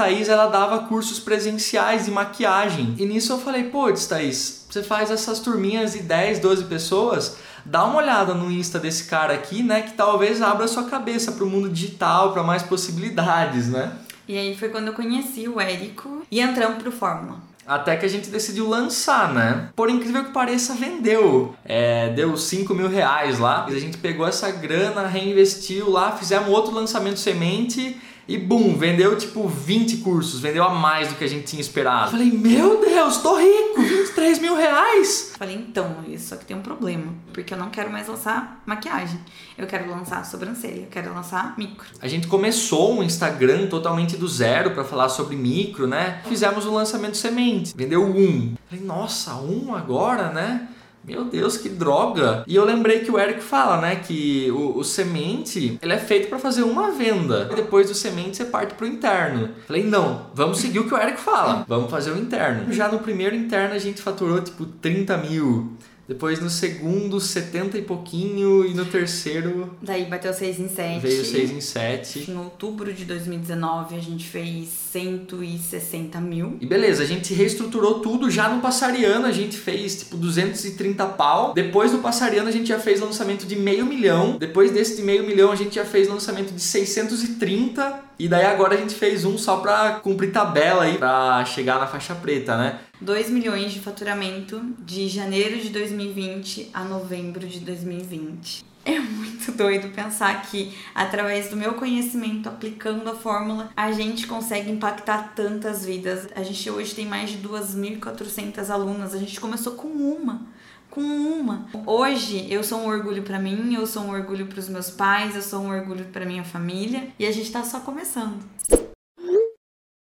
Thaís, ela dava cursos presenciais de maquiagem. E nisso eu falei, putz, Thaís, você faz essas turminhas de 10, 12 pessoas, dá uma olhada no Insta desse cara aqui, né, que talvez abra sua cabeça para o mundo digital, para mais possibilidades, né? E aí foi quando eu conheci o Érico e entramos pro Fórmula. Até que a gente decidiu lançar, né? Por incrível que pareça, vendeu. É, deu 5 mil reais lá. A gente pegou essa grana, reinvestiu lá, fizemos outro lançamento semente e bum, vendeu tipo 20 cursos, vendeu a mais do que a gente tinha esperado. Falei, meu Deus, tô rico, 23 mil reais. Falei, então, isso só que tem um problema, porque eu não quero mais lançar maquiagem. Eu quero lançar sobrancelha, eu quero lançar micro. A gente começou um Instagram totalmente do zero para falar sobre micro, né? Fizemos o lançamento semente, vendeu um. Falei, nossa, um agora, né? Meu Deus, que droga! E eu lembrei que o Eric fala, né, que o, o semente ele é feito para fazer uma venda. E depois do semente você parte pro interno. Falei, não, vamos seguir o que o Eric fala. Vamos fazer o interno. Já no primeiro interno a gente faturou tipo 30 mil. Depois no segundo, 70 e pouquinho. E no terceiro. Daí bateu 6 em 7. Veio 6 em 7. Em outubro de 2019 a gente fez 160 mil. E beleza, a gente reestruturou tudo. Já no Passariano a gente fez tipo 230 pau. Depois do Passariano a gente já fez lançamento de meio milhão. Depois desse de meio milhão a gente já fez lançamento de 630. E daí agora a gente fez um só pra cumprir tabela aí, pra chegar na faixa preta, né? 2 milhões de faturamento de janeiro de 2020 a novembro de 2020. É muito doido pensar que, através do meu conhecimento, aplicando a fórmula, a gente consegue impactar tantas vidas. A gente hoje tem mais de 2.400 alunas, a gente começou com uma com uma. Hoje eu sou um orgulho para mim, eu sou um orgulho para os meus pais, eu sou um orgulho para minha família e a gente tá só começando.